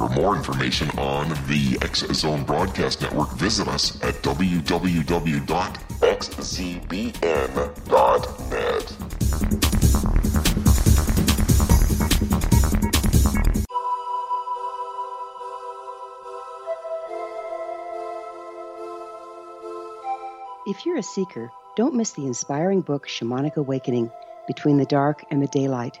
For more information on the X Zone Broadcast Network, visit us at www.xzbn.net. If you're a seeker, don't miss the inspiring book Shamanic Awakening Between the Dark and the Daylight.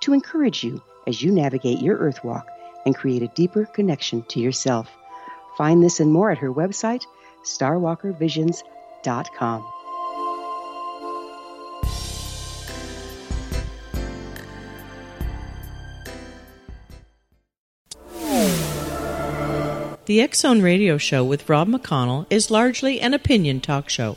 to encourage you as you navigate your earth walk and create a deeper connection to yourself. Find this and more at her website, starwalkervisions.com. The X Zone Radio Show with Rob McConnell is largely an opinion talk show.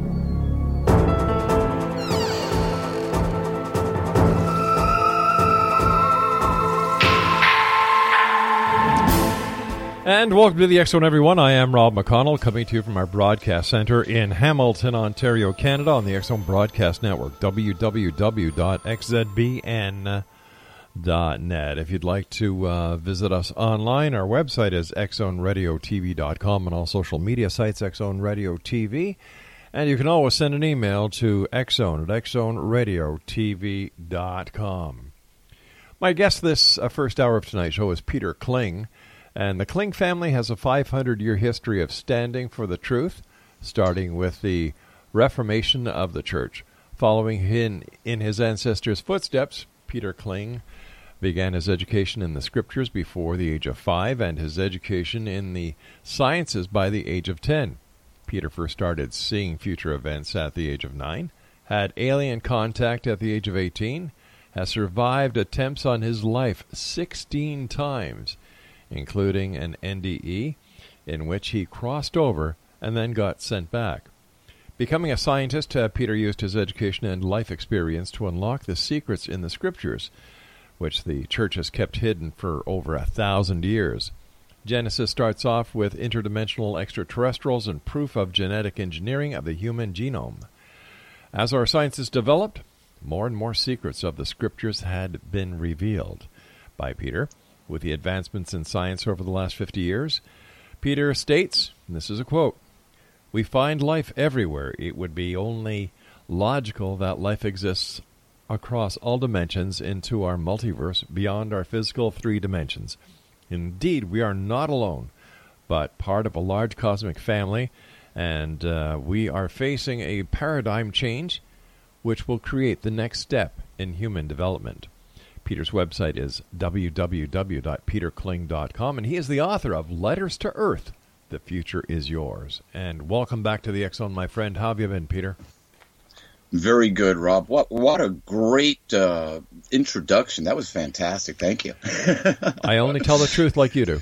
And welcome to the X Zone, everyone. I am Rob McConnell, coming to you from our broadcast center in Hamilton, Ontario, Canada, on the X Zone Broadcast Network, www.xzbn.net. If you'd like to uh, visit us online, our website is xzoneradiotv.com and all social media sites, Xzone Radio TV. And you can always send an email to xzone at xzoneradiotv.com. My guest this uh, first hour of tonight's show is Peter Kling. And the Kling family has a 500 year history of standing for the truth, starting with the Reformation of the Church. Following in, in his ancestors' footsteps, Peter Kling began his education in the scriptures before the age of five and his education in the sciences by the age of 10. Peter first started seeing future events at the age of nine, had alien contact at the age of 18, has survived attempts on his life 16 times including an NDE, in which he crossed over and then got sent back. Becoming a scientist, uh, Peter used his education and life experience to unlock the secrets in the scriptures, which the church has kept hidden for over a thousand years. Genesis starts off with interdimensional extraterrestrials and proof of genetic engineering of the human genome. As our sciences developed, more and more secrets of the scriptures had been revealed by Peter. With the advancements in science over the last 50 years, Peter states, this is a quote, We find life everywhere. It would be only logical that life exists across all dimensions into our multiverse beyond our physical three dimensions. Indeed, we are not alone, but part of a large cosmic family, and uh, we are facing a paradigm change which will create the next step in human development. Peter's website is www.peterkling.com, and he is the author of Letters to Earth The Future is Yours. And welcome back to the X Zone, my friend. How have you been, Peter? Very good, Rob. What what a great uh, introduction. That was fantastic. Thank you. I only tell the truth like you do.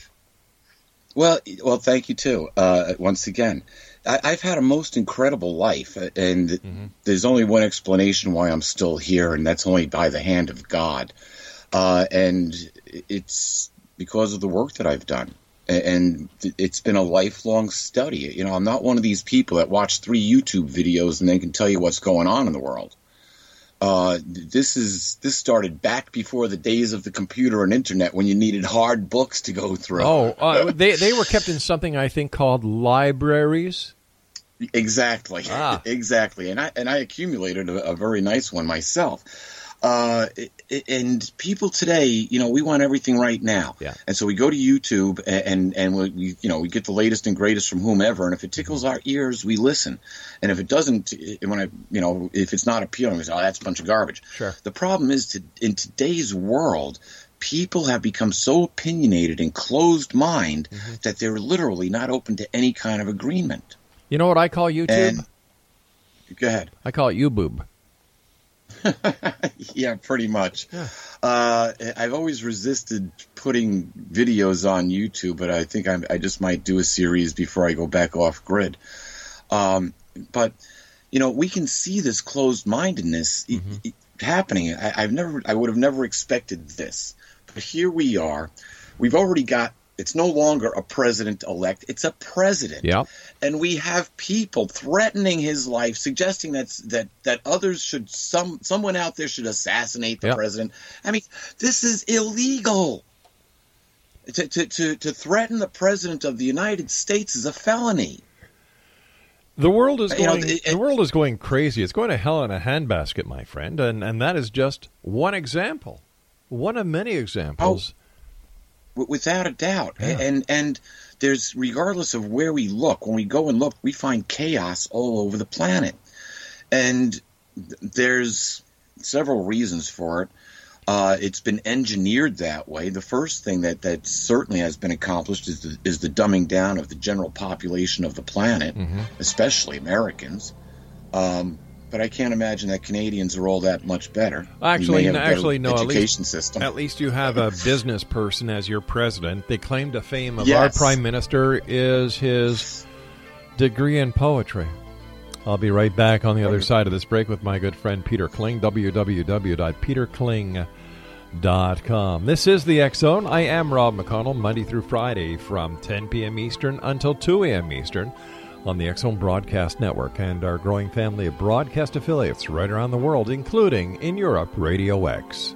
Well, well, thank you too. Uh, once again, I, I've had a most incredible life, uh, and Mm-hmm. there's only one explanation why I'm still here, and that's only by the hand of God. Uh, and it's because of the work that I've done. And it's been a lifelong study. You know, I'm not one of these people that watch three YouTube videos and then can tell you what's going on in the world. Uh, this is this started back before the days of the computer and internet when you needed hard books to go through. Oh, uh, they they were kept in something I think called libraries. Exactly. Ah. Exactly. And I and I accumulated a, a very nice one myself. Uh, and people today, you know, we want everything right now. Yeah. And so we go to YouTube and and, and we, you know, we get the latest and greatest from whomever. And if it tickles our ears, we listen. And if it doesn't, when I, you know, if it's not appealing, we say, oh, that's a bunch of garbage. Sure. The problem is to, in today's world, people have become so opinionated and closed mind Mm-hmm. that they're literally not open to any kind of agreement. You know what I call YouTube? And go ahead. I call it YouBoob. Yeah, pretty much. Uh, I've always resisted putting videos on YouTube, but I think I'm, I just might do a series before I go back off grid. Um, but you know, we can see this closed mindedness happening. I, I've never, I would have never expected this, but here we are. We've already got. It's no longer a president elect; it's a president Yeah. and we have people threatening his life, suggesting that that that others should some someone out there should assassinate the Yep. president. I mean, this is illegal. To, to, to, to threaten the president of the United States is a felony. The world is You know, going. it- the world is going crazy. It's going to hell in a handbasket, my friend, and and that is just one example, one of many examples. Oh, w- without a doubt. Yeah. And and there's regardless of where we look, when we go and look, we find chaos all over the planet. And there's several reasons for it. Uh, it's been engineered that way. The first thing that, that certainly has been accomplished is the, is the dumbing down of the general population of the planet, especially Americans. Um, but I can't imagine that Canadians are all that much better. Actually, have a better actually, no. At Education least, system. at least you have a business person as your president. The claim to fame of Yes. our prime minister is his degree in poetry. I'll be right back on the other side of this break with my good friend Peter Kling. www.peterkling.com. This is the X Zone. I am Rob McConnell, Monday through Friday from 10 p.m. Eastern until 2 a.m. Eastern on the Zone Broadcast Network and our growing family of broadcast affiliates right around the world, including in Europe, Radio X.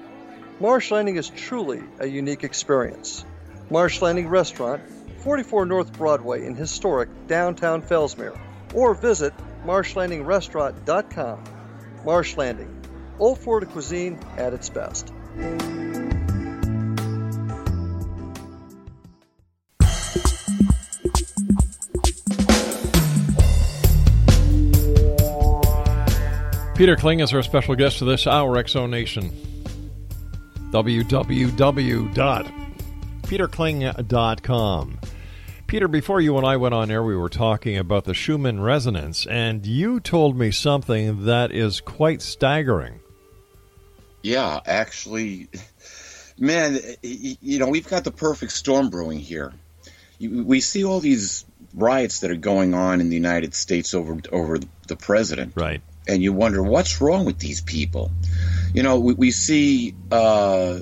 Marsh Landing is truly a unique experience. Marsh Landing Restaurant, 44 North Broadway in historic downtown Fellsmere, or visit marshlandingrestaurant.com. Marsh Landing, Old Florida cuisine at its best. Peter Kling is our special guest for this hour, Exo Nation. www.peterkling.com. Peter, before you and I went on air, we were talking about the Schumann resonance, and you told me something that is quite staggering. Yeah, actually, man, you know, we've got the perfect storm brewing here. We see all these riots that are going on in the United States over over the president. Right and you wonder what's wrong with these people. You know, we, we see uh,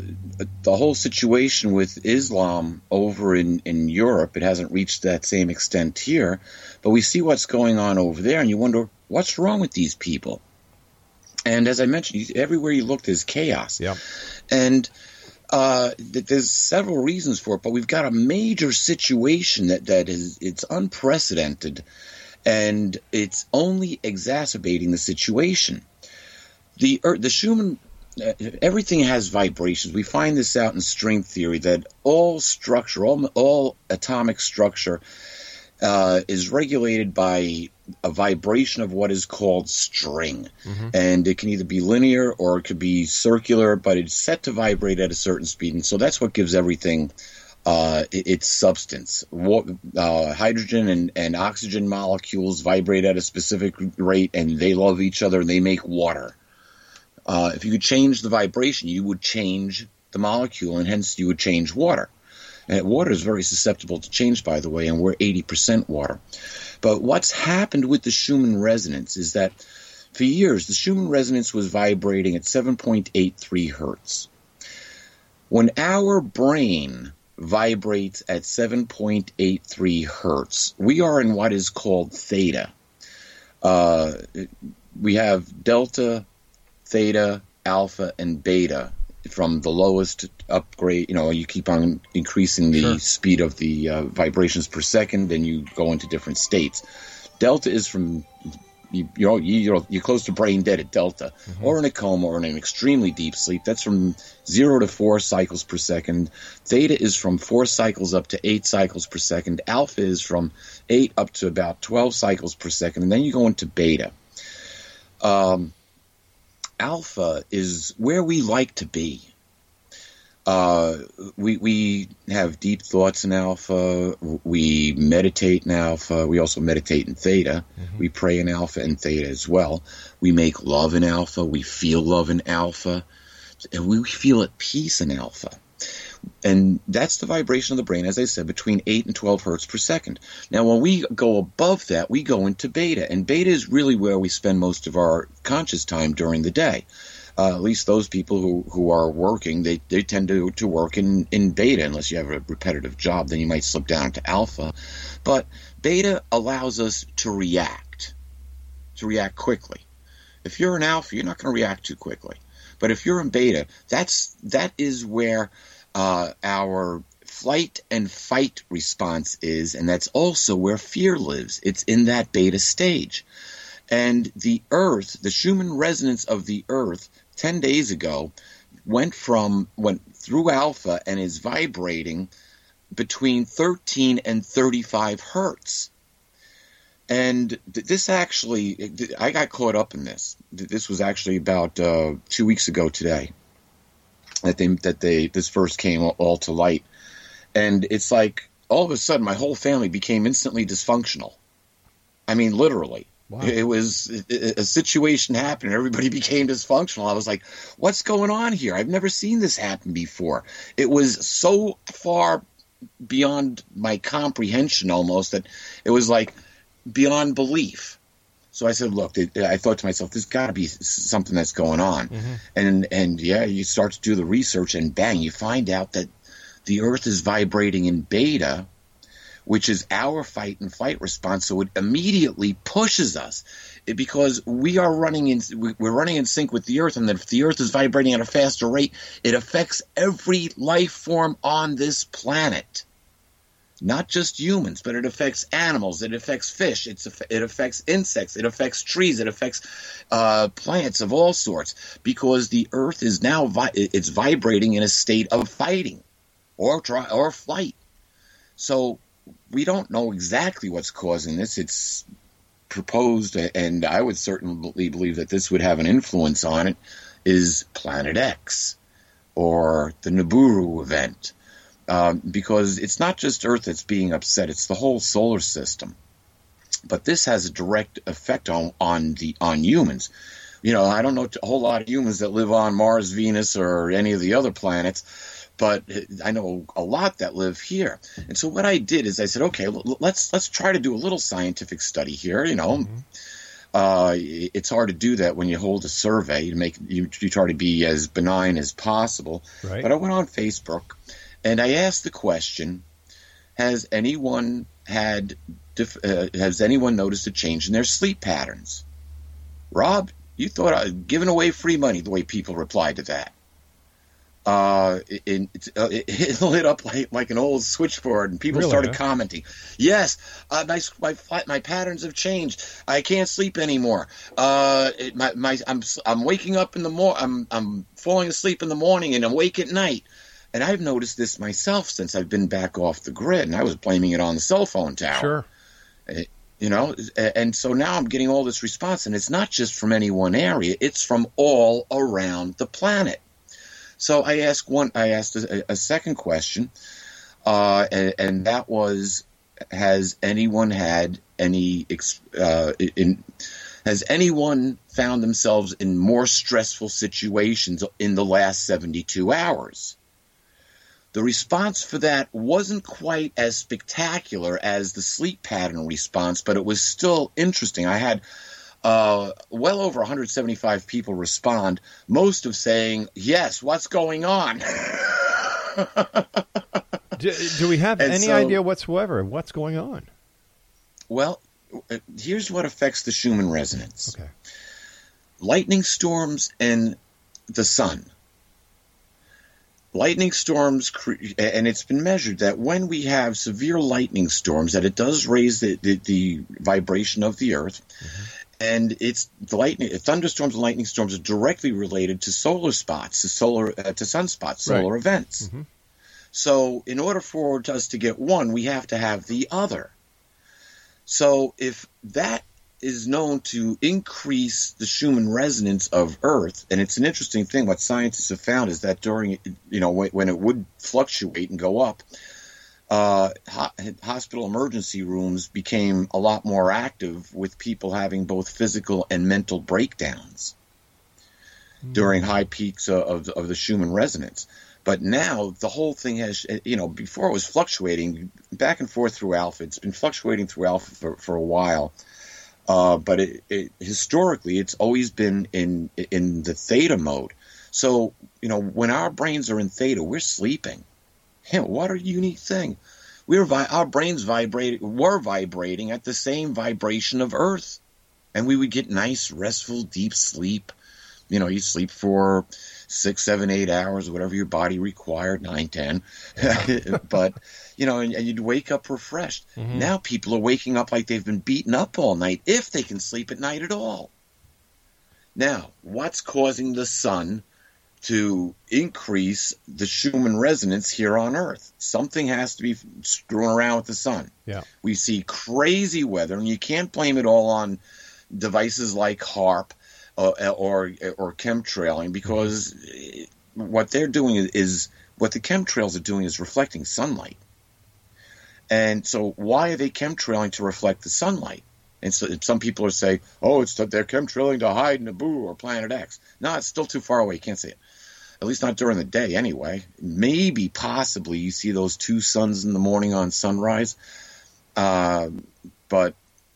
the whole situation with Islam over in, in Europe. It hasn't reached that same extent here, but we see what's going on over there, and you wonder what's wrong with these people. And as I mentioned, everywhere you look, there's chaos. Yeah. And uh, there's several reasons for it, but we've got a major situation that, that is it's unprecedented and it's only exacerbating the situation. The the Schumann uh, everything has vibrations. We find this out in string theory that all structure, all all atomic structure, uh, is regulated by a vibration of what is called string, mm-hmm. and it can either be linear or it could be circular, but it's set to vibrate at a certain speed, and so that's what gives everything uh, its substance. Uh, hydrogen and, and oxygen molecules vibrate at a specific rate, and they love each other, and they make water. Uh, if you could change the vibration, you would change the molecule, and hence you would change water. And water is very susceptible to change, by the way, and we're 80% water. But what's happened with the Schumann resonance is that for years, the Schumann resonance was vibrating at 7.83 hertz. When our brain vibrates at 7.83 hertz. We are in what is called theta. Uh, we have delta, theta, alpha, and beta from the lowest upgrade. You know, you keep on increasing the sure. speed of the uh, vibrations per second, then you go into different states. Delta is from you, you're, you're, you're close to brain dead at delta, mm-hmm. or in a coma, or in an extremely deep sleep. That's from zero to four cycles per second. Theta is from four cycles up to eight cycles per second. Alpha is from eight up to about 12 cycles per second. And then you go into beta. Um, alpha is where we like to be. Uh, we we have deep thoughts in alpha. We meditate in alpha. We also meditate in theta. Mm-hmm. We pray in alpha and theta as well. We make love in alpha. We feel love in alpha, and we feel at peace in alpha. And that's the vibration of the brain, as I said, between 8 and 12 hertz per second. Now, when we go above that, we go into beta. And beta is really where we spend most of our conscious time during the day uh, at least those people who, who are working, they, they tend to, to work in, in beta unless you have a repetitive job. Then you might slip down to alpha. But beta allows us to react, to react quickly. If you're in alpha, you're not going to react too quickly. But if you're in beta, that's that is where uh, our flight and fight response is, and that's also where fear lives. It's in that beta stage. And the Earth, the Schumann resonance of the Earth, 10 days ago went from went through alpha and is vibrating between 13 and 35 hertz. And this actually, I got caught up in this. This was actually about uh, two weeks ago today that they that they this first came all, all to light, and it's like all of a sudden my whole family became instantly dysfunctional. I mean, literally. Wow. It was a a situation happened. Everybody became dysfunctional. I was like, "What's going on here? I've never seen this happen before." It was so far beyond my comprehension, almost that it was like beyond belief. So I said, "Look," I thought to myself, "There's got to be something that's going on." Mm-hmm. And and yeah, you start to do the research, and bang, you find out that the Earth is vibrating in beta, which is our fight and flight response. So it immediately pushes us because we are running in we- we're running in sync with the Earth, and if the Earth is vibrating at a faster rate, it affects every life form on this planet. Not just humans, but it affects animals. It affects fish. It affects insects. It affects trees. It affects uh, plants of all sorts because the Earth is now vi- it's vibrating in a state of fighting or try or flight. So we don't know exactly what's causing this. It's proposed, and I would certainly believe that this would have an influence on it. Is Planet X or the Nibiru event? Um, because it's not just Earth that's being upset; it's the whole solar system. But this has a direct effect on on the on humans. You know, I don't know a whole lot of humans that live on Mars, Venus, or any of the other planets, but I know a lot that live here. And so what I did is I said, okay, let's let's try to do a little scientific study here. You know, uh, it's hard to do that when you hold a survey. to make you, you try to be as benign as possible. Right. But I went on Facebook and I asked the question: Has anyone had dif- uh, has anyone noticed a change in their sleep patterns? Rob, you thought I was giving away free money the way people replied to that. Uh, it, it, it, it lit up like, like an old switchboard, and people Really, started commenting. Yes, uh, my, my my patterns have changed. I can't sleep anymore. Uh, it, my, my I'm I'm waking up in the mor I'm I'm falling asleep in the morning and awake at night. And I've noticed this myself since I've been back off the grid, and I was blaming it on the cell phone tower Sure. you know and so now i'm getting all this response and it's not just from any one area it's from all around the planet so i asked one i asked a, a second question uh, and, and that was has anyone had any uh, in has anyone found themselves in more stressful situations in the last 72 hours the response for that wasn't quite as spectacular as the sleep pattern response, but it was still interesting. I had uh, well over 175 people respond, most of saying, Yes, what's going on? Do, do we have And any so- idea whatsoever of what's going on? well, uh, here's what affects the Schumann resonance Okay. lightning storms and the sun. Lightning storms, cre- and it's been measured that when we have severe lightning storms, that it does raise the, the, the vibration of the earth. And it's the lightning, thunderstorms and lightning storms are directly related to solar spots, to solar, uh, to sunspots, solar Right. events. So, in order for us to get one, we have to have the other. So, if that is known to increase the Schumann resonance of Earth, and it's an interesting thing. What scientists have found is that during, you know, when it would fluctuate and go up, uh, ho- hospital emergency rooms became a lot more active with people having both physical and mental breakdowns during high peaks of, of, of the Schumann resonance. But now the whole thing has, you know, before it was fluctuating back and forth through alpha. It's been fluctuating through alpha for, for a while. Uh, but it, it, historically, it's always been in in the theta mode. So you know, when our brains are in theta, we're sleeping. Yeah, what a unique thing. We're vi- our brains vibrate were vibrating at the same vibration of Earth, and we would get nice, restful, deep sleep. You know, you sleep for six, seven, eight hours, whatever your body required, nine, ten. but you know, and, and you'd wake up refreshed. Mm-hmm. Now people are waking up like they've been beaten up all night, if they can sleep at night at all. Now, what's causing the sun to increase the Schumann resonance here on Earth. Something has to be screwing around with the sun. Yeah. We see crazy weather, and you can't blame it all on devices like HAARP uh, or or chemtrailing because what they're doing is, is what the chemtrails are doing is reflecting sunlight. And so, why are they chemtrailing to reflect the sunlight? And so, some people are saying, "Oh, it's that they're chemtrailing to hide Naboo or Planet X." No, it's still too far away. You can't see it. At least not during the day, anyway. Maybe, possibly, you see those two suns in the morning on sunrise. Uh, but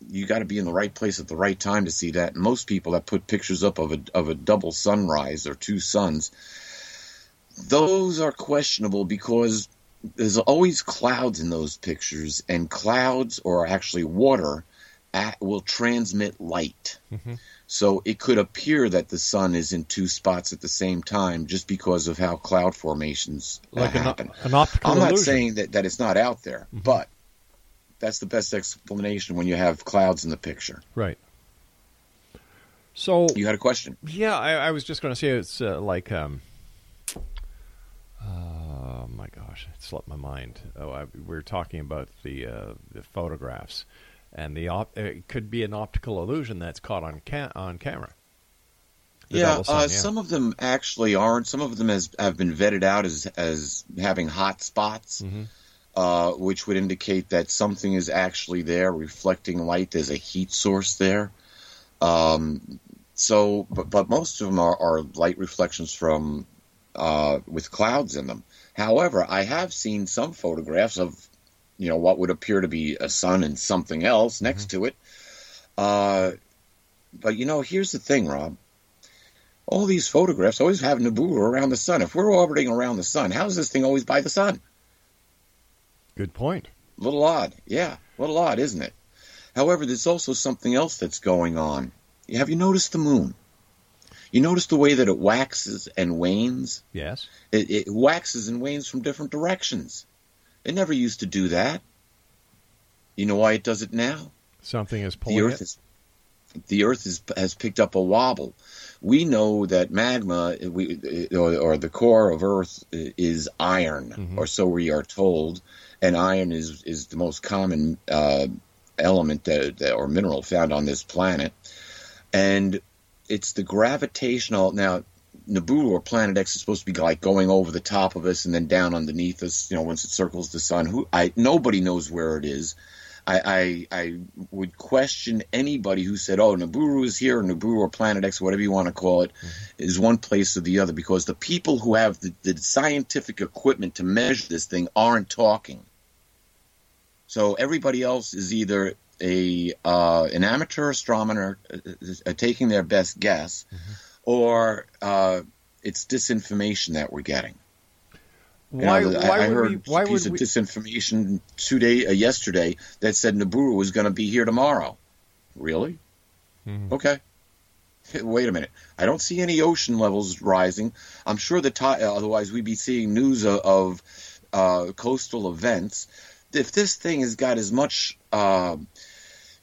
you got to be in the right place at the right time to see that. And most people that put pictures up of a of a double sunrise or two suns, those are questionable because there's always clouds in those pictures, and clouds or actually water at, will transmit light. Mm-hmm. So it could appear that the sun is in two spots at the same time just because of how cloud formations uh, Like an, happen. an optical I'm not illusion. saying that, that it's not out there, Mhm. but that's the best explanation when you have clouds in the picture. Right. So You had a question. Yeah, I, I was just going to say it's uh, like, um, oh my gosh, it slipped my mind. Oh, I, we were talking about the uh, the photographs, and the op- it could be an optical illusion that's caught on ca- on camera. The yeah, sun, uh, yeah. some of them actually aren't. Some of them has, have been vetted out as as having hot spots, Mhm. uh, which would indicate that something is actually there reflecting light. There's a heat source there. Um, so, but, but most of them are, are light reflections from uh, with clouds in them. However, I have seen some photographs of you know what would appear to be a sun and something else next to it. Uh, but you know, here's the thing, Rob all these photographs always have Naboo around the sun. If we're orbiting around the sun, how is this thing always by the sun? Good point. A little odd. Yeah, a little odd, isn't it? However, there's also something else that's going on. Have you noticed the moon? You notice the way that it waxes and wanes? Yes. It, it waxes and wanes from different directions. It never used to do that. You know why it does it now? Something is the pulling earth it. is the earth is, has picked up a wobble. We know that magma, we, or, or the core of Earth, is iron, Mhm. or so we are told, and iron is is the most common uh, element that, that, or mineral found on this planet, and it's the gravitational now. Naboo or Planet X is supposed to be like going over the top of us and then down underneath us. You know, once it circles the sun, who I nobody knows where it is. I, I I would question anybody who said, "Oh, Nibiru is here, or Nibiru or Planet X, whatever you want to call it, is one place or the other," because the people who have the, the scientific equipment to measure this thing aren't talking. So everybody else is either a uh, an amateur astronomer uh, uh, taking their best guess, or uh, it's disinformation that we're getting. You know, Why? I, why I would heard we? Why a piece would of we? disinformation two day uh, yesterday that said Nibiru was going to be here tomorrow. Really? Mhm. Okay. Wait a minute. I don't see any ocean levels rising. I'm sure the tide. Otherwise, we'd be seeing news of, of uh, coastal events. If this thing has got as much uh,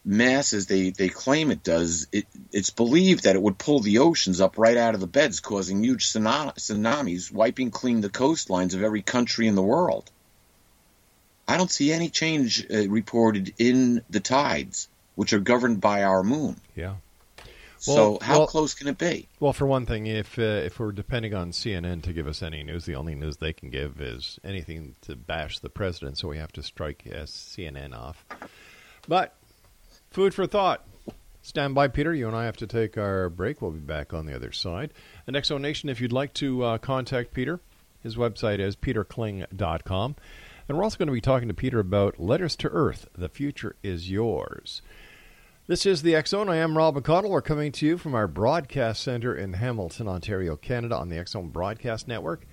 mass as they, they claim it does, it, it's believed that it would pull the oceans up right out of the beds, causing huge tsunamis, wiping clean the coastlines of every country in the world. I don't see any change uh, reported in the tides, which are governed by our moon. Yeah. so how well- close can it be? Well, for one thing, if uh, if we're depending on CNN to give us any news, the only news they can give is anything to bash the president. So we have to strike uh, CNN off. But food for thought. Stand by, Peter. You and I have to take our break. We'll be back on the other side. And Exo Nation, if you'd like to uh, contact Peter, his website is peterkling.com. And we're also going to be talking to Peter about Letters to Earth. The future is yours. This is the Zone. I am Rob McConnell. We're coming to you from our broadcast center in Hamilton, Ontario, Canada, on the Zone Broadcast Network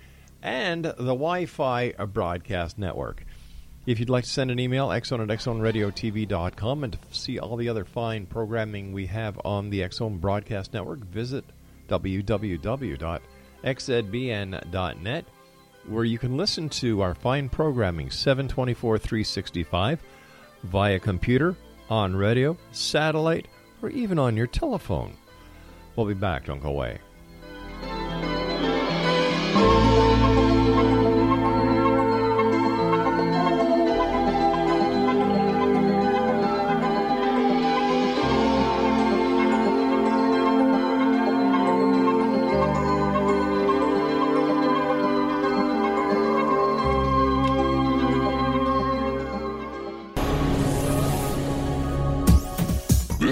and the Wi Fi Broadcast Network. If you'd like to send an email, xzone at xzoneradiotv.com, and to see all the other fine programming we have on the Zone Broadcast Network, visit www.xzbn.net, where you can listen to our fine programming 724 365 via computer, on radio, satellite, or even on your telephone. We'll be back. Don't go away.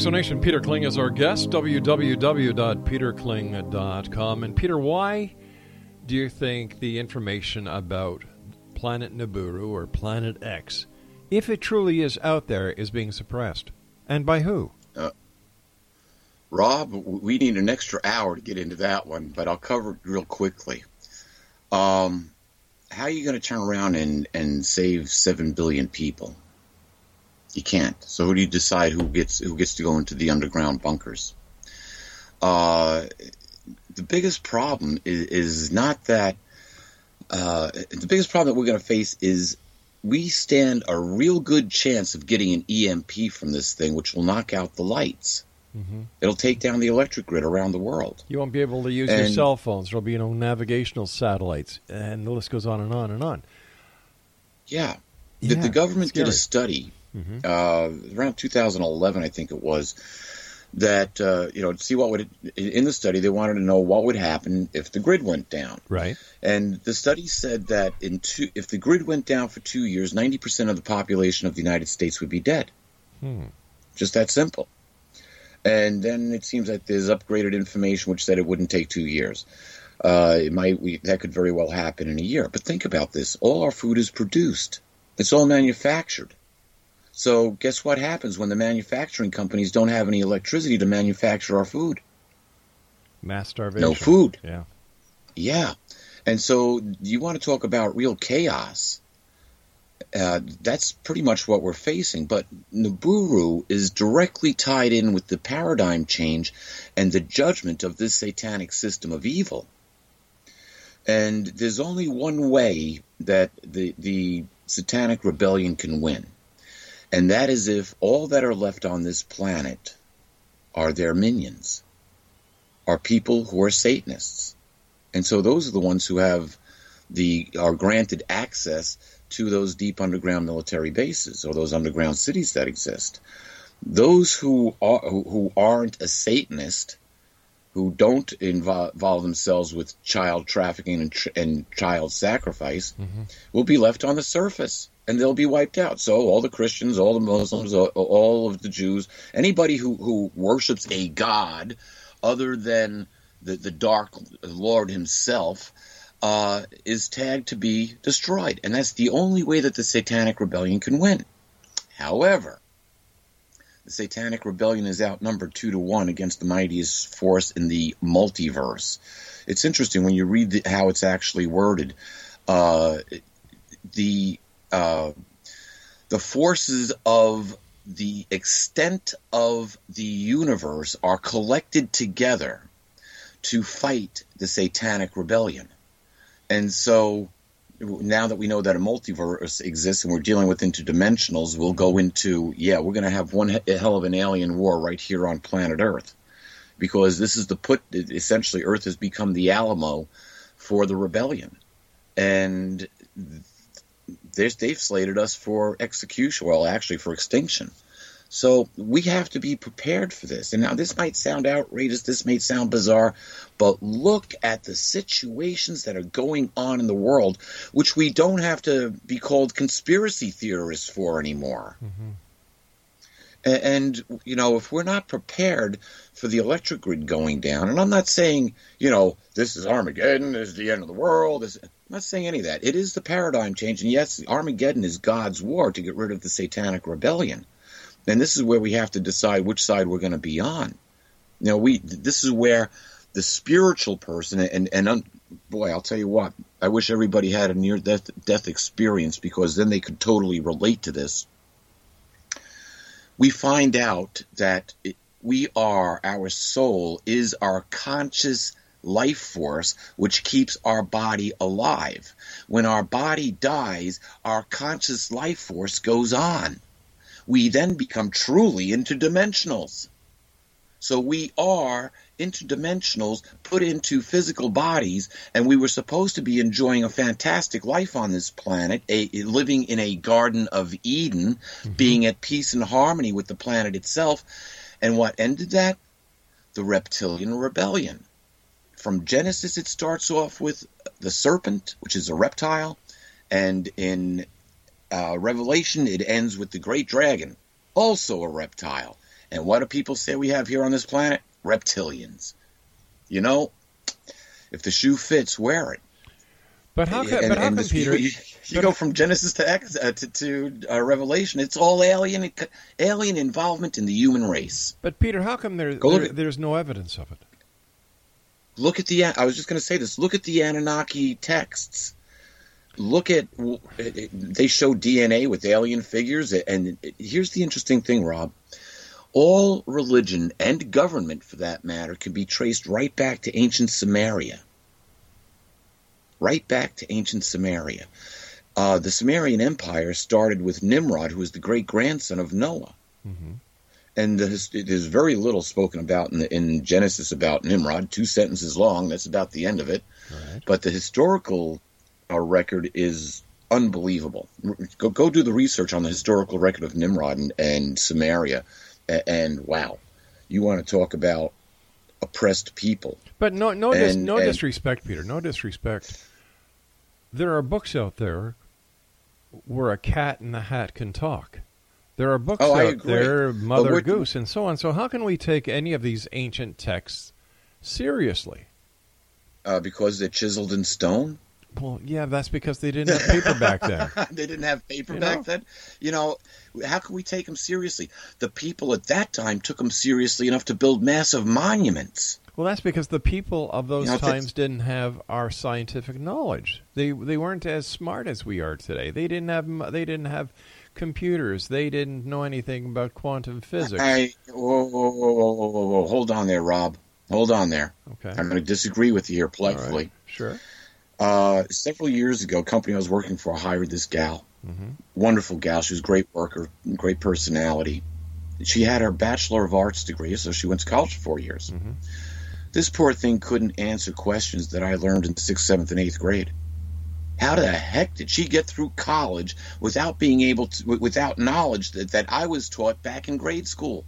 Explanation Peter Kling is our guest, www.peterkling.com. And Peter, why do you think the information about planet Nibiru or Planet X, if it truly is out there, is being suppressed? And by who? Uh, Rob, we need an extra hour to get into that one, but I'll cover it real quickly. Um, how are you going to turn around and, and save 7 billion people? You can't. So who do you decide who gets who gets to go into the underground bunkers? Uh, the biggest problem is, is not that. Uh, the biggest problem that we're going to face is we stand a real good chance of getting an EMP from this thing, which will knock out the lights. Mm-hmm. It'll take down the electric grid around the world. You won't be able to use your cell phones. There'll be no navigational satellites, and the list goes on and on and on. Yeah. Yeah, the, the government did a study Mhm. uh, around 2011, I think it was, that uh, you know see what would in the study they wanted to know what would happen if the grid went down. Right. And the study said that in two, if the grid went down for two years, 90% of the population of the United States would be dead. Hmm. Just that simple. And then it seems like there's upgraded information which said it wouldn't take two years. Uh, it might we, that could very well happen in a year. But think about this: all our food is produced; it's all manufactured. So guess what happens when the manufacturing companies don't have any electricity to manufacture our food? Mass starvation. No food. Yeah. Yeah. And so you want to talk about real chaos. Uh, that's pretty much what we're facing. But Nibiru is directly tied in with the paradigm change and the judgment of this satanic system of evil. And there's only one way that the, the satanic rebellion can win. And that is if all that are left on this planet are their minions, are people who are Satanists. And so those are the ones who have the are granted access to those deep underground military bases or those underground cities that exist. Those who are who, aren't a Satanist, who don't involve, involve themselves with child trafficking and, tr- and child sacrifice, will be left on the surface and they'll be wiped out. So all the Christians, all the Muslims, all, all of the Jews, anybody who, who worships a god other than the, the Dark Lord himself uh, is tagged to be destroyed. And that's the only way that the Satanic Rebellion can win. However, the Satanic Rebellion is outnumbered two to one against the mightiest force in the multiverse. It's interesting when you read the, how it's actually worded. Uh, the uh, the forces of the extent of the universe are collected together to fight the satanic rebellion. And so now that we know that a multiverse exists and we're dealing with interdimensionals, we'll go into, yeah, we're going to have one he- hell of an alien war right here on planet Earth. Because this is the put, essentially, Earth has become the Alamo for the rebellion. And they've slated us for execution, well, actually for extinction. So we have to be prepared for this. And now this might sound outrageous, this may sound bizarre, but look at the situations that are going on in the world, which we don't have to be called conspiracy theorists for anymore. Mm-hmm. A- And, you know, if we're not prepared for the electric grid going down, and I'm not saying, you know, this is Armageddon, this is the end of the world, this, I'm not saying any of that. It is the paradigm change, and yes, Armageddon is God's war to get rid of the satanic rebellion. And this is where we have to decide which side we're going to be on. Know, we this is where the spiritual person and and um, boy, I'll tell you what, I wish everybody had a near death death experience because then they could totally relate to this. We find out that it, we are our soul is our conscious life force which keeps our body alive. When our body dies, our conscious life force goes on we then become truly interdimensionals. So we are interdimensionals put into physical bodies, and we were supposed to be enjoying a fantastic life on this planet, a, living in a Garden of Eden, mm-hmm. being at peace and harmony with the planet itself. And what ended that? The reptilian rebellion. From Genesis, it starts off with the serpent, which is a reptile, and in uh, Revelation, it ends with the great dragon, also a reptile. And what do people say we have here on this planet? Reptilians. You know, if the shoe fits, wear it. But how come, and, but how and come this- Peter? you, you go from Genesis to X uh, to, to uh, Revelation. It's all alien alien involvement in the human race. But Peter, how come there, there at- there's no evidence of it? Look at the. I was just going to say this. Look at the Anunnaki texts. Look at they show DNA with alien figures, and here's the interesting thing, Rob. All religion and government, for that matter, can be traced right back to ancient Sumeria. Right back to ancient Sumeria. Uh, the Sumerian Empire started with Nimrod, who was the great grandson of Noah. Mm-hmm. And there's, there's, very little spoken about in, the, in, Genesis about Nimrod, two sentences long. That's about the end of it. Right. But the historical uh, record is unbelievable. Go, go do the research on the historical record of Nimrod and, and Sumeria, and, and, wow, you want to talk about oppressed people. But no, no, dis, no disrespect, Peter. No disrespect. There are books out there where a cat in the hat can talk. There are books oh, out there, Mother Goose, and so on. So how can we take any of these ancient texts seriously? Uh, because they're chiseled in stone. Well, yeah, that's because they didn't have paper back then. they didn't have paper you back know? then. You know, how can we take them seriously? The people at that time took them seriously enough to build massive monuments. Well, that's because the people of those you know, times didn't have our scientific knowledge. They they weren't as smart as we are today. They didn't have they didn't have computers. They didn't know anything about quantum physics. Hey, whoa, whoa, whoa, whoa, whoa, whoa, hold on there, Rob. Hold on there. Okay. I'm going to disagree with you here politely. Right. Sure. Uh, several years ago, a company I was working for hired this gal. Mm-hmm. Wonderful gal. She was a great worker, great personality. She had her Bachelor of Arts degree, so she went to college for four years. Mm-hmm. This poor thing couldn't answer questions that I learned in sixth, seventh, and eighth grade. How the heck did she get through college without being able to, without knowledge that, that I was taught back in grade school?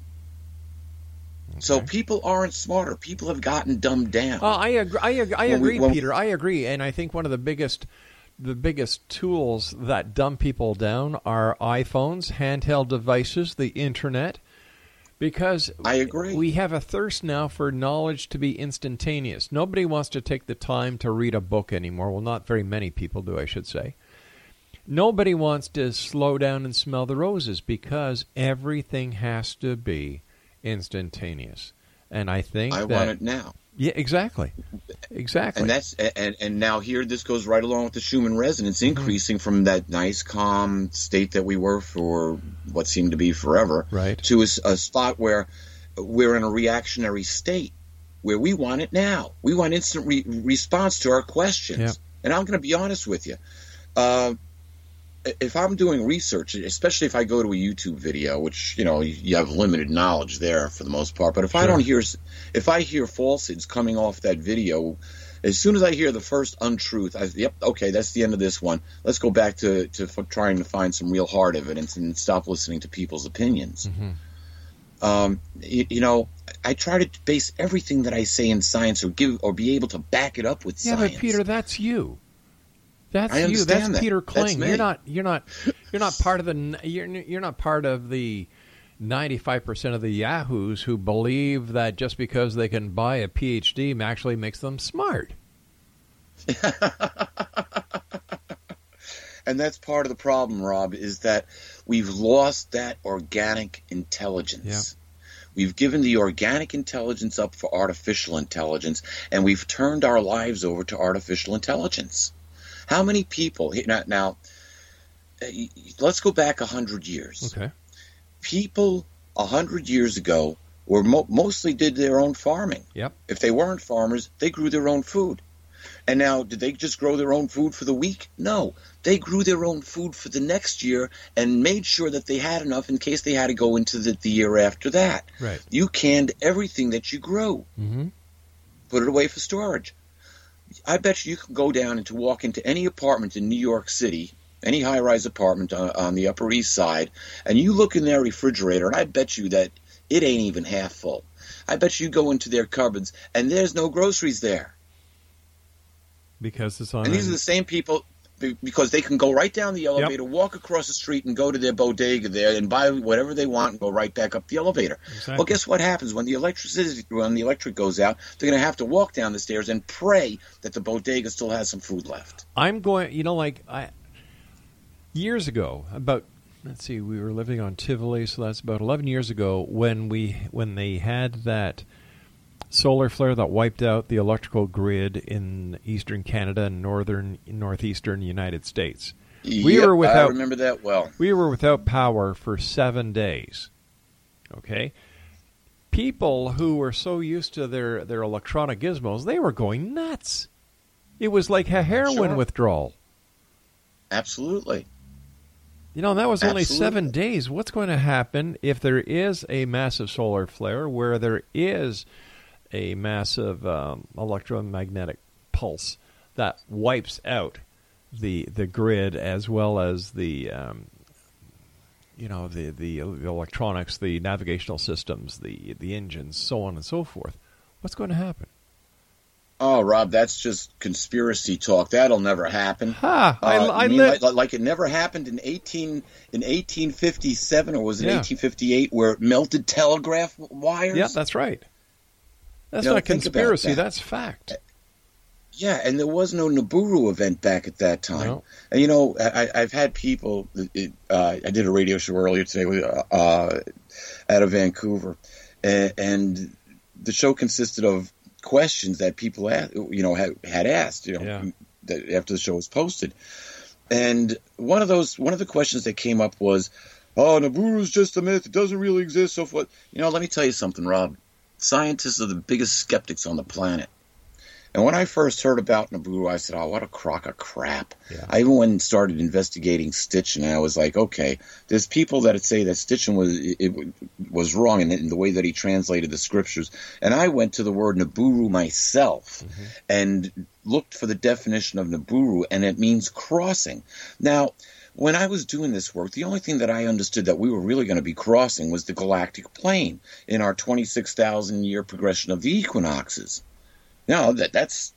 Okay. So people aren't smarter. People have gotten dumbed down. Oh, I agree. I, agree, I agree we, Peter. I agree, and I think one of the biggest, the biggest tools that dumb people down are iPhones, handheld devices, the internet because I agree. We have a thirst now for knowledge to be instantaneous. Nobody wants to take the time to read a book anymore. Well, not very many people do, I should say. Nobody wants to slow down and smell the roses because everything has to be instantaneous. And I think I that, want it now. Yeah, exactly, exactly. And that's and and now here this goes right along with the Schumann resonance, mm-hmm. increasing mm-hmm. from that nice calm state that we were for what seemed to be forever, right, to a, a spot where we're in a reactionary state where we want it now. We want instant re- response to our questions. Yeah. And I'm going to be honest with you. Uh, if I'm doing research, especially if I go to a YouTube video, which you know you have limited knowledge there for the most part, but if sure. I don't hear, if I hear falsehoods coming off that video, as soon as I hear the first untruth, I yep, okay, that's the end of this one. Let's go back to to trying to find some real hard evidence and stop listening to people's opinions. Mm-hmm. Um, you, you, know, I try to base everything that I say in science or give or be able to back it up with yeah, science. Yeah, but Peter, that's you. That's you. That's that. Peter Kling. That's you're not. You're not. You're not part of the. You're. You're not part of the. 95% of the yahoos who believe that just because they can buy a PhD actually makes them smart. and that's part of the problem, Rob, is that we've lost that organic intelligence. We've given the organic intelligence up for artificial intelligence, and we've turned our lives over to artificial intelligence. How many people now? now uh, let's go back a hundred years. Okay. People a hundred years ago were mo- mostly did their own farming. Yep. If they weren't farmers, they grew their own food. And now, did they just grow their own food for the week? No, they grew their own food for the next year and made sure that they had enough in case they had to go into the, the year after that. Right. You canned everything that you grew. Mm-hmm. Put it away for storage. I bet you can go down and to walk into any apartment in New York City, any high-rise apartment on, on the Upper East Side, and you look in their refrigerator, and I bet you that it ain't even half full. I bet you go into their cupboards and there's no groceries there. Because it's on. And these are the same people because they can go right down the elevator, yep. walk across the street, and go to their bodega there and buy whatever they want and go right back up the elevator. Exactly. Well, guess what happens when the electricity when the electric goes out? They're going to have to walk down the stairs and pray that the bodega still has some food left. I'm going. You know, like I years ago, about let's see, we were living on Tivoli, so that's about 11 years ago when we when they had that solar flare that wiped out the electrical grid in eastern Canada and northern northeastern United States. We Yep, were without I remember that well. we were without power for seven days. Okay? People who were so used to their, their electronic gizmos, they were going nuts. It was like a heroin Sure. withdrawal. Absolutely. You know, and that was only Absolutely. seven days. What's going to happen if there is a massive solar flare where there is a massive um, electromagnetic pulse that wipes out the the grid as well as the um, you know the, the electronics, the navigational systems, the the engines, so on and so forth? What's going to happen? Oh, Rob, that's just conspiracy talk. That'll never happen. Ha! I, Uh, I mean li- like, like it never happened in eighteen in eighteen fifty seven or was it Yeah. eighteen fifty eight where it melted telegraph wires? yeah, that's right. That's You not conspiracy. that. That's fact. Yeah, and there was no Nibiru event back at that time. No. And you know, I, I've had people. It, uh, I did a radio show earlier today with, uh, out of Vancouver, and, and the show consisted of questions that people asked, you know had, had asked. You know, Yeah. that after the show was posted, and one of those one of the questions that came up was, "Oh, Nibiru's just a myth; it doesn't really exist." So forth. You know, let me tell you something, Rob. Scientists are the biggest skeptics on the planet. And when I first heard about Nibiru, I said, "Oh, what a crock of crap!" Yeah. I even went and started investigating Sitchin, and I was like, "Okay, there's people that say that Sitchin was it, it was wrong in, in the way that he translated the scriptures." And I went to the word Nibiru myself mm-hmm. and looked for the definition of Nibiru, and it means crossing. Now, when I was doing this work, the only thing that I understood that we were really going to be crossing was the galactic plane in our 26,000 year progression of the equinoxes. Now, that that's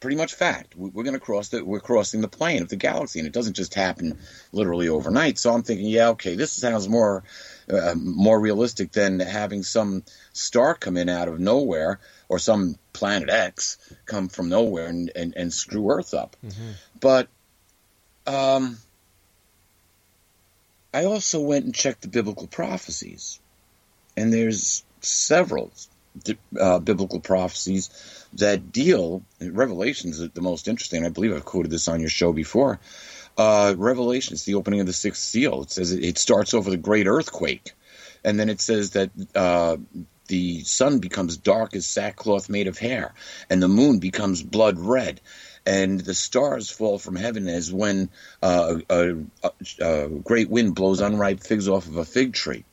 pretty much fact. We- We're going to cross the we're crossing the plane of the galaxy, and it doesn't just happen literally overnight. So I'm thinking, yeah, okay, this sounds more uh, more realistic than having some star come in out of nowhere or some planet X come from nowhere and and, and screw Earth up. But um, I also went and checked the biblical prophecies, and there's several uh, biblical prophecies that deal. Revelations is the most interesting. I believe I've quoted this on your show before. Uh, Revelation is the opening of the sixth seal. It says it starts over the great earthquake, and then it says that uh, the sun becomes dark as sackcloth made of hair, and the moon becomes blood red, and the stars fall from heaven as when uh, a, a, a great wind blows unripe figs off of a fig tree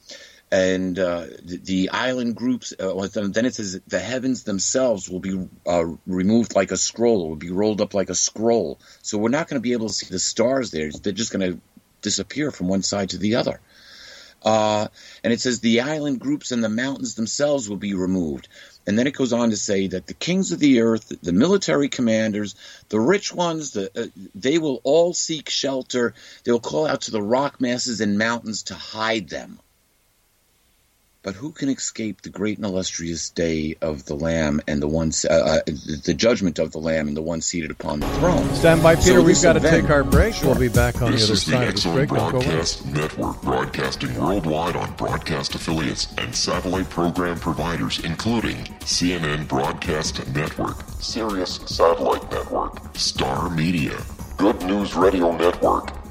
and uh, the, the island groups. Uh, then it says the heavens themselves will be uh, removed like a scroll. Will be rolled up like a scroll. So we're not going to be able to see the stars there. They're just going to disappear from one side to the other. Uh, and it says the island groups and the mountains themselves will be removed. And then it goes on to say that the kings of the earth, the military commanders, the rich ones, the, uh, they will all seek shelter. They will call out to the rock masses and mountains to hide them. But who can escape the great and illustrious day of the Lamb and the one, uh, uh, the judgment of the Lamb and the one seated upon the throne? Stand by, Peter. So We've got to event- take our break. We'll be back on This the other is the side of this X Zone break. Don't go away. Broadcast Network, broadcasting worldwide on broadcast affiliates and satellite program providers, including CNN Broadcast Network, Sirius Satellite Network, Star Media, Good News Radio Network,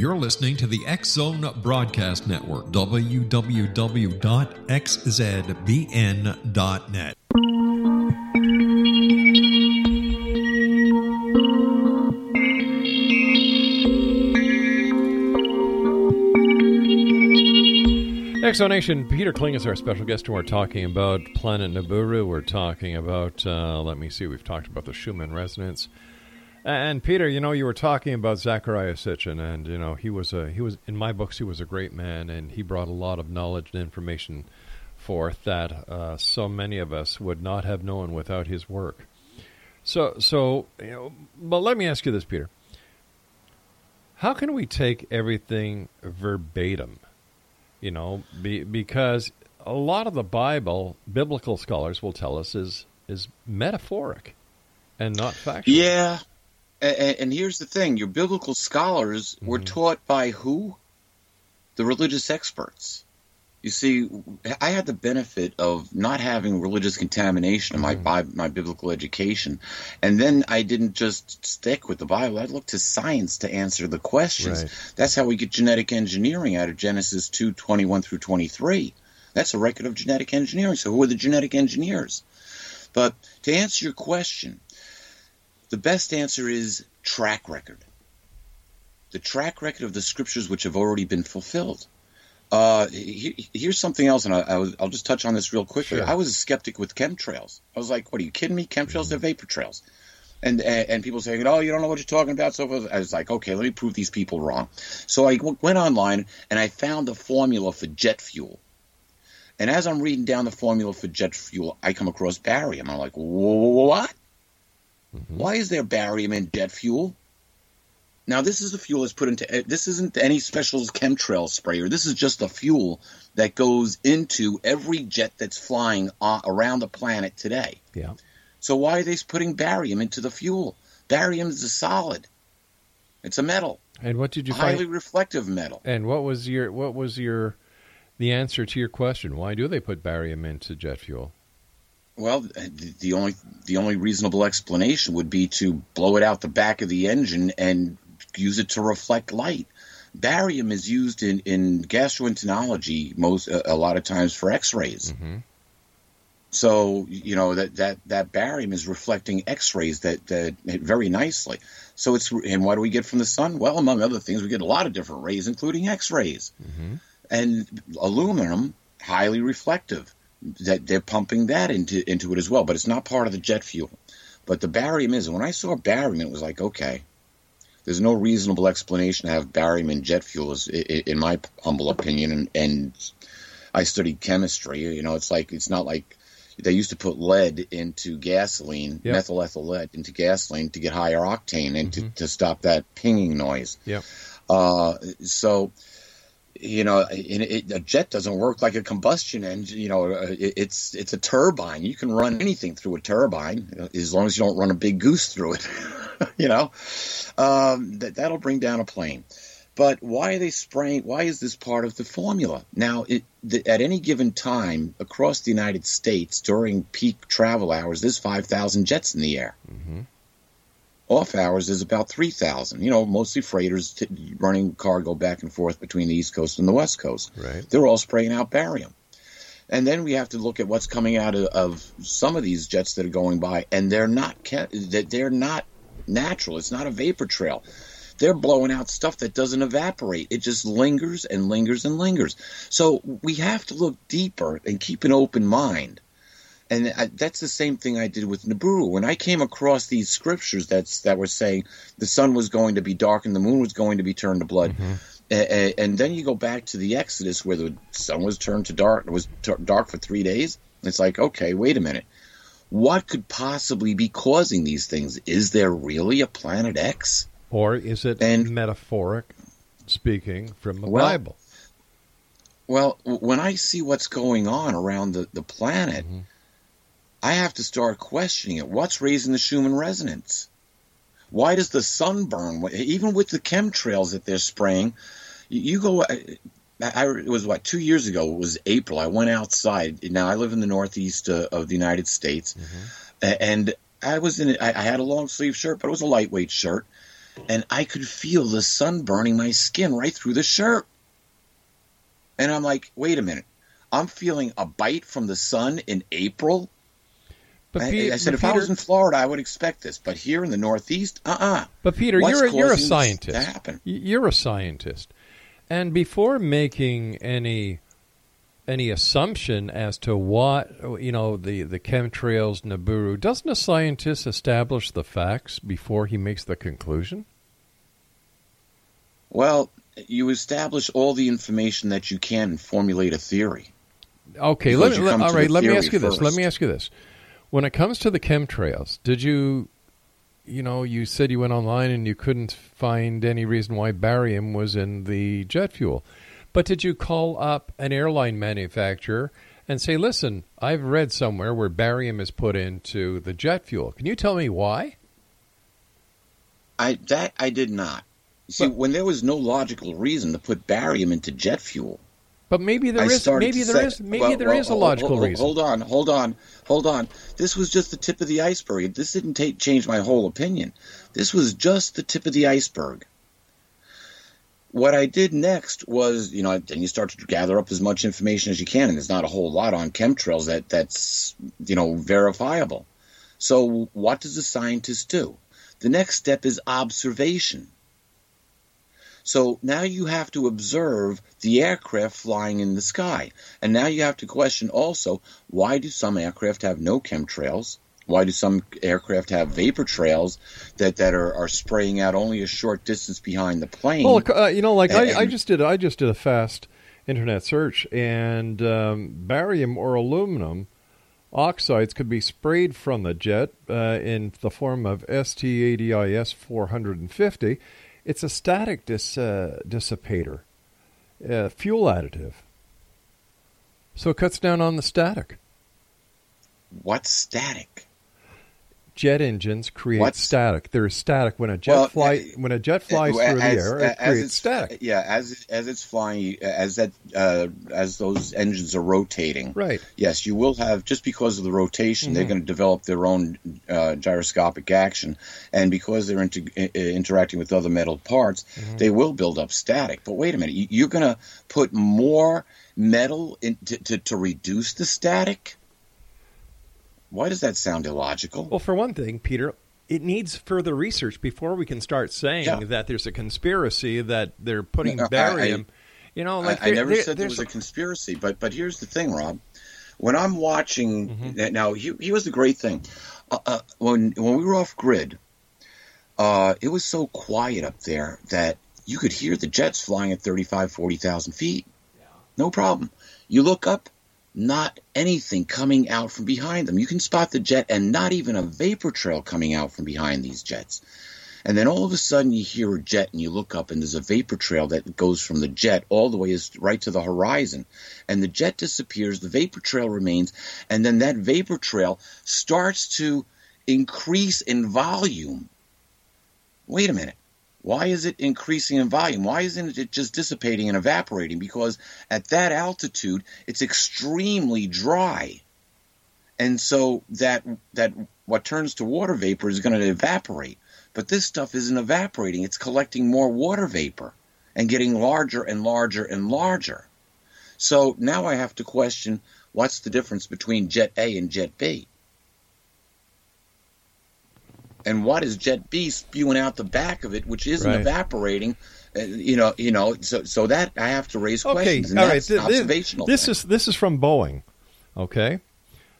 You're listening to the X Zone Broadcast Network, www.xzbn.net. Exonation, Peter Kling is our special guest, and we're talking about Planet Nibiru. We're talking about, uh, let me see, we've talked about the Schumann resonance. And Peter, you know, you were talking about Zecharia Sitchin, and you know, he was a he was in my books. He was a great man, and he brought a lot of knowledge and information forth that uh, so many of us would not have known without his work. So, so, you know, but let me ask you this, Peter: How can we take everything verbatim? You know, be, because a lot of the Bible, biblical scholars will tell us is is metaphoric and not factual. Yeah, and, and here's the thing: your biblical scholars mm-hmm. were taught by who? The religious experts. You see, I had the benefit of not having religious contamination in my mm-hmm. my biblical education, and then I didn't just stick with the Bible. I looked to science to answer the questions. Right. That's how we get genetic engineering out of Genesis two twenty one through twenty three. That's a record of genetic engineering. So who are the genetic engineers? But to answer your question, the best answer is track record. The track record of the scriptures which have already been fulfilled. Uh, here's something else, and I, will just touch on this real quickly. Sure. I was a skeptic with chemtrails. I was like, "What are you kidding me? Chemtrails, they're vapor trails." And, and people saying, "Oh, you don't know what you're talking about." So forth. I was like, "Okay, let me prove these people wrong." So I went online and I found the formula for jet fuel, And as I'm reading down the formula for jet fuel, I come across barium. I'm like, what? Mm-hmm. Why is there barium in jet fuel? Now, this is the fuel that's put into. This isn't any special chemtrail sprayer. This is just a fuel that goes into every jet that's flying uh, around the planet today. Yeah. So why are they putting barium into the fuel? Barium is a solid. It's a metal. And what did you highly find? reflective metal. And what was your what was your the answer to your question? Why do they put barium into jet fuel? Well, the only the only reasonable explanation would be to blow it out the back of the engine and use it to reflect light. Barium is used in in gastroenterology most a, a lot of times for X-rays. Mm-hmm. So you know that that that barium is reflecting X-rays that that very nicely. So it's and what do we get from the sun? Well, among other things, we get a lot of different rays, including X-rays, mm-hmm. and aluminum highly reflective. That they're pumping that into into it as well, but it's not part of the jet fuel. But the barium is. And when I saw barium, it was like, okay, there's no reasonable explanation to have barium in jet fuel, is, in my humble opinion. And, and I studied chemistry. You know, it's like it's not like they used to put lead into gasoline, Yep. methyl ethyl lead into gasoline to get higher octane and Mm-hmm. to, to stop that pinging noise. Yep. Uh, so, you know, it, it, a jet doesn't work like a combustion engine. You know, uh, it, it's it's a turbine. You can run anything through a turbine uh, as long as you don't run a big goose through it. you know, um, that that'll bring down a plane. But why are they spraying? Why is this part of the formula? Now, it, the, at any given time across the United States during peak travel hours, there's 5,000 jets in the air. Mm-hmm. Off hours is about 3,000. You know, mostly freighters t- running cargo back and forth between the East Coast and the West Coast. Right. They're all spraying out barium. And then we have to look at what's coming out of, of some of these jets that are going by, and they're not that they're not natural. It's not a vapor trail. They're blowing out stuff that doesn't evaporate. It just lingers and lingers and lingers. So we have to look deeper and keep an open mind. And I, that's the same thing I did with Nibiru. When I came across these scriptures that's that were saying the sun was going to be dark and the moon was going to be turned to blood, mm-hmm. a- a- and then you go back to the Exodus where the sun was turned to dark, it was t- dark for three days. It's like, okay, wait a minute. What could possibly be causing these things? Is there really a planet X? Or is it and, metaphoric speaking from the Well, Bible? Well, when I see what's going on around the, the planet, mm-hmm. I have to start questioning it. What's raising the Schumann resonance? Why does the sun burn? Even with the chemtrails that they're spraying, you, go. I, I, it was what two years ago. It was April. I went outside. Now I live in the northeast uh, of the United States, A- and I was in. I, I had a long sleeve shirt, but it was a lightweight shirt, and I could feel the sun burning my skin right through the shirt. And I'm like, wait a minute. I'm feeling a bite from the sun in April. But I, Pe- I said, but if I was in Florida, I would expect this. But here in the Northeast, uh-uh. But Peter, What's you're a, you're a scientist. To happen? You're a scientist, and before making any any assumption as to what you know the the chemtrails Nibiru, doesn't a scientist establish the facts before he makes the conclusion? Well, you establish all the information that you can and formulate a theory. Okay, let me, let, all right. Let me ask you this. Let me ask you this. When it comes to the chemtrails, did you, you know, you said you went online and you couldn't find any reason why barium was in the jet fuel, but did you call up an airline manufacturer and say, "Listen, I've read somewhere where barium is put into the jet fuel. Can you tell me why?" I that I did not. See, when there was no logical reason to put barium into jet fuel, But maybe there I is. Maybe there say- is. Maybe well, there well, is a oh, logical hold- reason. Hold on, hold on, hold on. This was just the tip of the iceberg. This didn't take, change my whole opinion. This was just the tip of the iceberg. What I did next was, you know, then you start to gather up as much information as you can, and there's not a whole lot on chemtrails that that's you know verifiable. So what does the scientist do? The next step is observation. So now you have to observe the aircraft flying in the sky. And now you have to question also why do some aircraft have no chemtrails? Why do some aircraft have vapor trails that, that are, are spraying out only a short distance behind the plane? Well, uh, you know, like I, I just did. I just did a fast internet search, and um, barium or aluminum oxides could be sprayed from the jet uh, in the form of STADIS 450. It's a static dis, uh, dissipator, fuel additive. So it cuts down on the static. What's static? Jet engines create What's- static. There is static when a jet Well, fly when a jet flies through as- the air. It creates it's- static. Yeah, as as it's flying, as that uh, as those engines are rotating. Right. Yes, you will have just because of the rotation, they're Mhm. going to develop their own uh, gyroscopic action, and because they're inter- uh, interacting with other metal parts, Mm-hmm. they will build up static. But wait a minute, you, you're going to put more metal in to, to, to reduce the static? Why does that sound illogical? Well, for one thing, Peter, it needs further research before we can start saying Yeah. that there's a conspiracy that they're putting No, barium. I- you know, like I, I never said there was a conspiracy, but but here's the thing, Rob. When I'm watching Mm-hmm. now, he, he was the great thing. Uh, uh, when when we were off grid, uh, it was so quiet up there that you could hear the jets flying at 35, 40,000 feet. No problem. You look up, not anything coming out from behind them. You can spot the jet and not even a vapor trail coming out from behind these jets. And then all of a sudden you hear a jet and you look up and there's a vapor trail that goes from the jet all the way is right to the horizon. And the jet disappears, the vapor trail remains, and then that vapor trail starts to increase in volume. Wait a minute. Why is it increasing in volume? Why isn't it just dissipating and evaporating? Because at that altitude, it's extremely dry. And so that that what turns to water vapor is going to evaporate. But this stuff isn't evaporating. It's collecting more water vapor and getting larger and larger and larger. So now I have to question what's the difference between jet A and jet B? And what is jet B spewing out the back of it, which isn't Right. evaporating? Uh, you know, you know. So, so that I have to raise Okay, questions, and all right. th- observational. This thing. is this is from Boeing. Okay,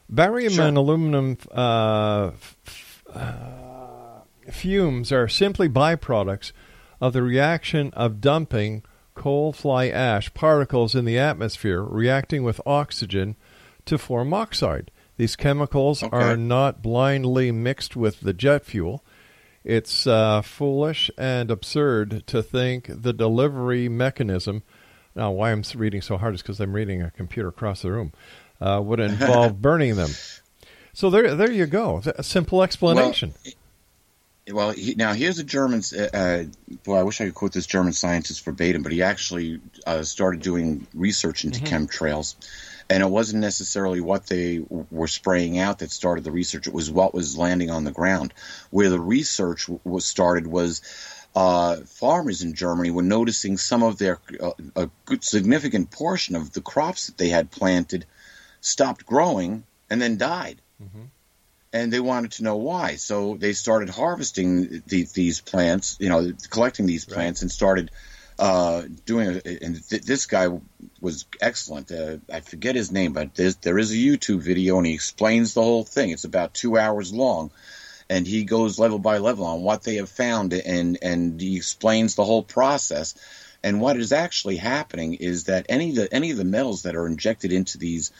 barium Sure. and aluminum uh, f- uh, fumes are simply byproducts of the reaction of dumping coal fly ash particles in the atmosphere, reacting with oxygen to form oxide. These chemicals are not blindly mixed with the jet fuel. It's uh, foolish and absurd to think the delivery mechanism. Now, why I'm reading so hard is because I'm reading a computer across the room. Uh, would involve burning them. So there, there you go. A simple explanation. Well, he, now here's a German. Uh, uh, boy, I wish I could quote this German scientist verbatim, but he actually uh, started doing research into Mm-hmm. chemtrails, and it wasn't necessarily what they were spraying out that started the research. It was what was landing on the ground. Where the research was started was uh, farmers in Germany were noticing some of their uh, a good significant portion of the crops that they had planted stopped growing and then died and they wanted to know why. So they started harvesting the, these plants, you know, collecting these plants, and started uh, doing. it. And th- this guy was excellent. Uh, I forget his name, but there's, a YouTube video, and he explains the whole thing. It's about two hours long, and he goes level by level on what they have found, and and he explains the whole process. And what is actually happening is that any of the any of the metals that are injected into these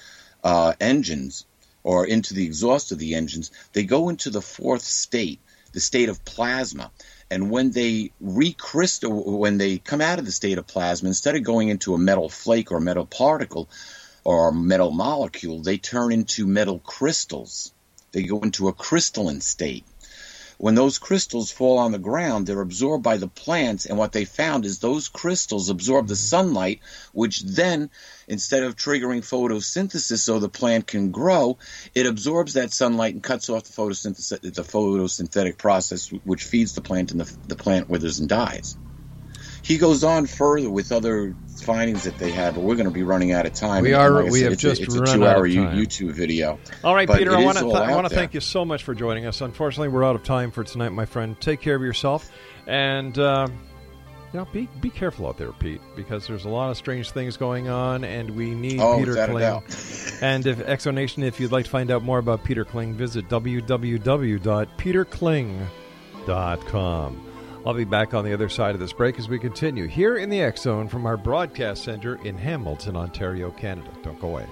uh, engines or into the exhaust of the engines, they go into the fourth state, the state of plasma. And when they recrystal, when they come out of the state of plasma, instead of going into a metal flake or metal particle or metal molecule, they turn into metal crystals. They go into a crystalline state. When those crystals fall on the ground, they're absorbed by the plants, and what they found is those crystals absorb the mm-hmm. sunlight, which then, instead of triggering photosynthesis so the plant can grow, it absorbs that sunlight and cuts off the photosynthesis, the photosynthetic process, which feeds the plant, and the, the plant withers and dies. He goes on further with other findings that they have, but we're going to be running out of time. We are- like we said, have it's just a, it's a run out two-hour of time. YouTube video. All right, But Peter, I want to th- I want to thank you so much for joining us. Unfortunately, we're out of time for tonight, my friend. Take care of yourself, and uh, you know, be be careful out there, Pete, because there's a lot of strange things going on, and we need Oh, Peter Kling. and if Exonation, if you'd like to find out more about Peter Kling, visit www.peterkling.com. I'll be back on the other side of this break as we continue here in the X Zone from our broadcast center in Hamilton, Ontario, Canada. Don't go away.